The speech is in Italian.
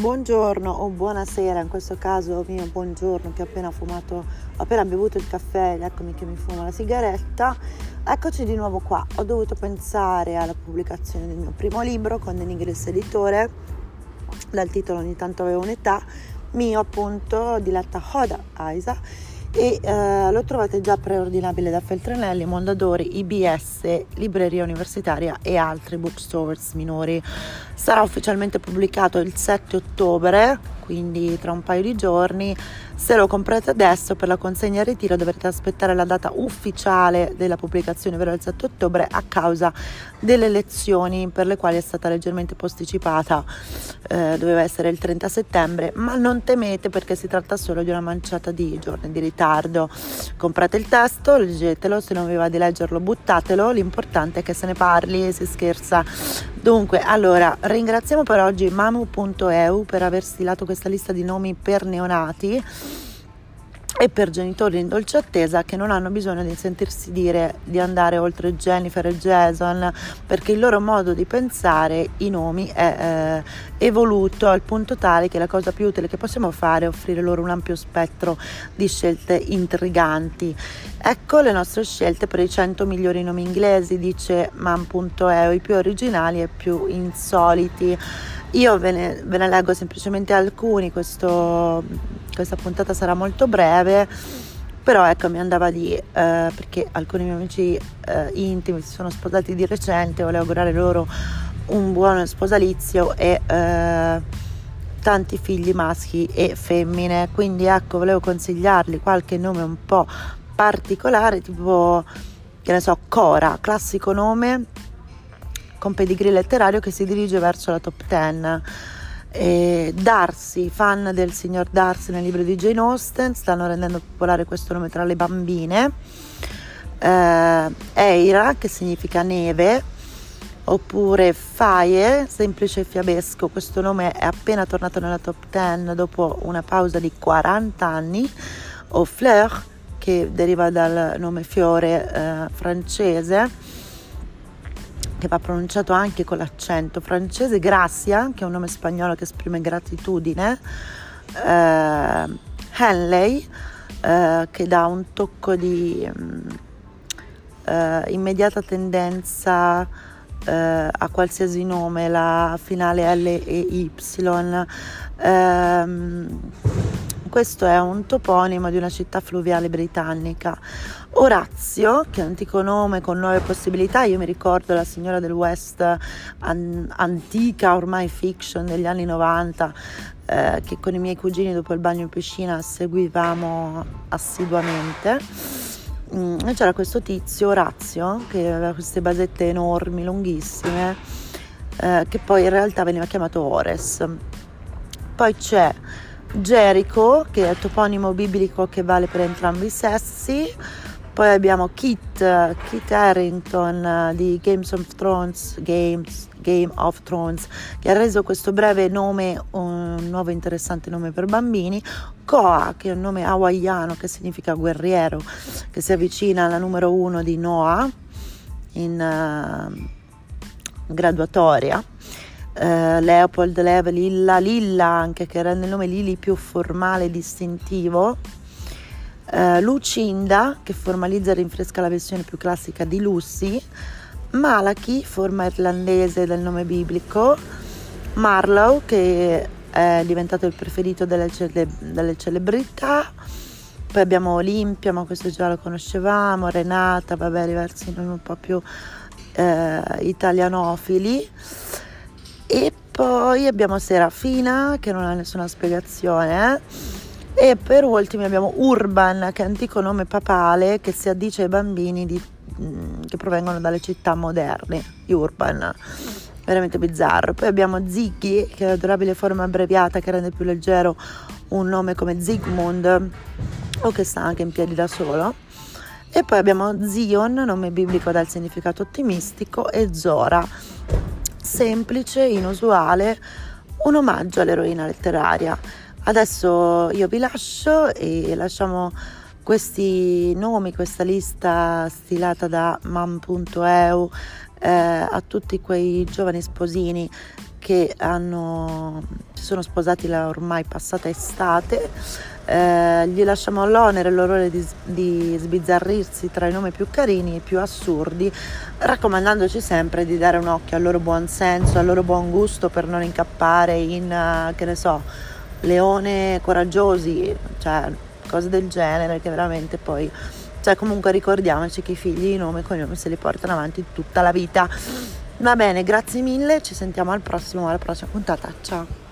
Buongiorno o buonasera, in questo caso mio buongiorno che ho appena fumato, ho appena bevuto il caffè ed eccomi che mi fumo la sigaretta. Eccoci di nuovo qua, ho dovuto pensare alla pubblicazione del mio primo libro con Denigris Editore, dal titolo Ogni tanto avevo un'età, mio appunto diletta Hoda Aisa e eh, lo trovate già preordinabile da Feltrinelli, Mondadori, IBS, Libreria Universitaria e altri bookstores minori. Sarà ufficialmente pubblicato il 7 ottobre, quindi tra un paio di giorni. Se lo comprate adesso per la consegna e ritiro dovrete aspettare la data ufficiale della pubblicazione, ovvero il 7 ottobre, a causa delle elezioni per le quali è stata leggermente posticipata, eh, doveva essere il 30 settembre, ma non temete perché si tratta solo di una manciata di giorni di ritardo. Comprate il testo, leggetelo, se non vi va di leggerlo buttatelo, l'importante è che se ne parli, si scherza. Dunque, allora, ringraziamo per oggi mamu.eu per aver stilato questa lista di nomi per neonati e per genitori in dolce attesa che non hanno bisogno di sentirsi dire di andare oltre Jennifer e Jason perché il loro modo di pensare i nomi è eh, evoluto al punto tale che la cosa più utile che possiamo fare è offrire loro un ampio spettro di scelte intriganti. Ecco le nostre scelte per i 100 migliori nomi inglesi, dice man.eu, i più originali e più insoliti. Io ve ne, ve ne leggo semplicemente alcuni, questo, questa puntata sarà molto breve, però ecco mi andava di, eh, perché alcuni miei amici eh, intimi si sono sposati di recente, volevo augurare loro un buon sposalizio e eh, tanti figli maschi e femmine, quindi ecco volevo consigliargli qualche nome un po' particolare, tipo che ne so, Cora, classico nome con pedigree letterario che si dirige verso la top 10. E Darcy, fan del signor Darcy nel libro di Jane Austen, stanno rendendo popolare questo nome tra le bambine. Eh, Eira, che significa neve, oppure Faye, semplice fiabesco. Questo nome è appena tornato nella top 10 dopo una pausa di 40 anni. O Fleur, che deriva dal nome fiore eh, francese che va pronunciato anche con l'accento francese, Gracia, che è un nome spagnolo che esprime gratitudine, eh, Henley, eh, che dà un tocco di mm, eh, immediata tendenza eh, a qualsiasi nome, la finale L e Y. Ehm, questo è un toponimo di una città fluviale britannica. Orazio, che è un antico nome con nuove possibilità, io mi ricordo la signora del West an- antica, ormai fiction degli anni 90, eh, che con i miei cugini dopo il bagno in piscina seguivamo assiduamente. Mm, c'era questo tizio, Orazio, che aveva queste basette enormi, lunghissime, eh, che poi in realtà veniva chiamato Ores. Poi c'è Jericho, che è il toponimo biblico che vale per entrambi i sessi. Poi abbiamo Kit, Kit Harrington di Games of Thrones, Games, Game of Thrones, che ha reso questo breve nome un nuovo interessante nome per bambini. Koa, che è un nome hawaiano che significa guerriero, che si avvicina alla numero uno di Noah in uh, graduatoria eh, Leopold, Lev, Lilla, Lilla anche che rende il nome Lili più formale e distintivo. Eh, Lucinda che formalizza e rinfresca la versione più classica di Lucy. Malachi, forma irlandese del nome biblico. Marlowe che è diventato il preferito delle, cele- delle celebrità. Poi abbiamo Olimpia, ma questo già lo conoscevamo, Renata, vabbè, diversi nomi un po' più eh, italianofili. Poi abbiamo Serafina che non ha nessuna spiegazione. Eh? E per ultimo abbiamo Urban, che è antico nome papale che si addice ai bambini di, mm, che provengono dalle città moderne, Urban. Veramente bizzarro. Poi abbiamo Ziggy, che è l'adorabile forma abbreviata che rende più leggero un nome come Zigmund, o che sta anche in piedi da solo. E poi abbiamo Zion, nome biblico dal significato ottimistico, e Zora semplice, inusuale, un omaggio all'eroina letteraria. Adesso io vi lascio e lasciamo questi nomi, questa lista stilata da mam.eu eh, a tutti quei giovani sposini che hanno, si sono sposati la ormai passata estate, eh, gli lasciamo l'onere, l'orrore di, di sbizzarrirsi tra i nomi più carini e più assurdi, raccomandandoci sempre di dare un occhio al loro buon senso, al loro buon gusto per non incappare in, uh, che ne so, leone coraggiosi, cioè cose del genere che veramente poi cioè comunque ricordiamoci che i figli i nomi e cognomi se li portano avanti tutta la vita va bene grazie mille ci sentiamo al prossimo alla prossima puntata ciao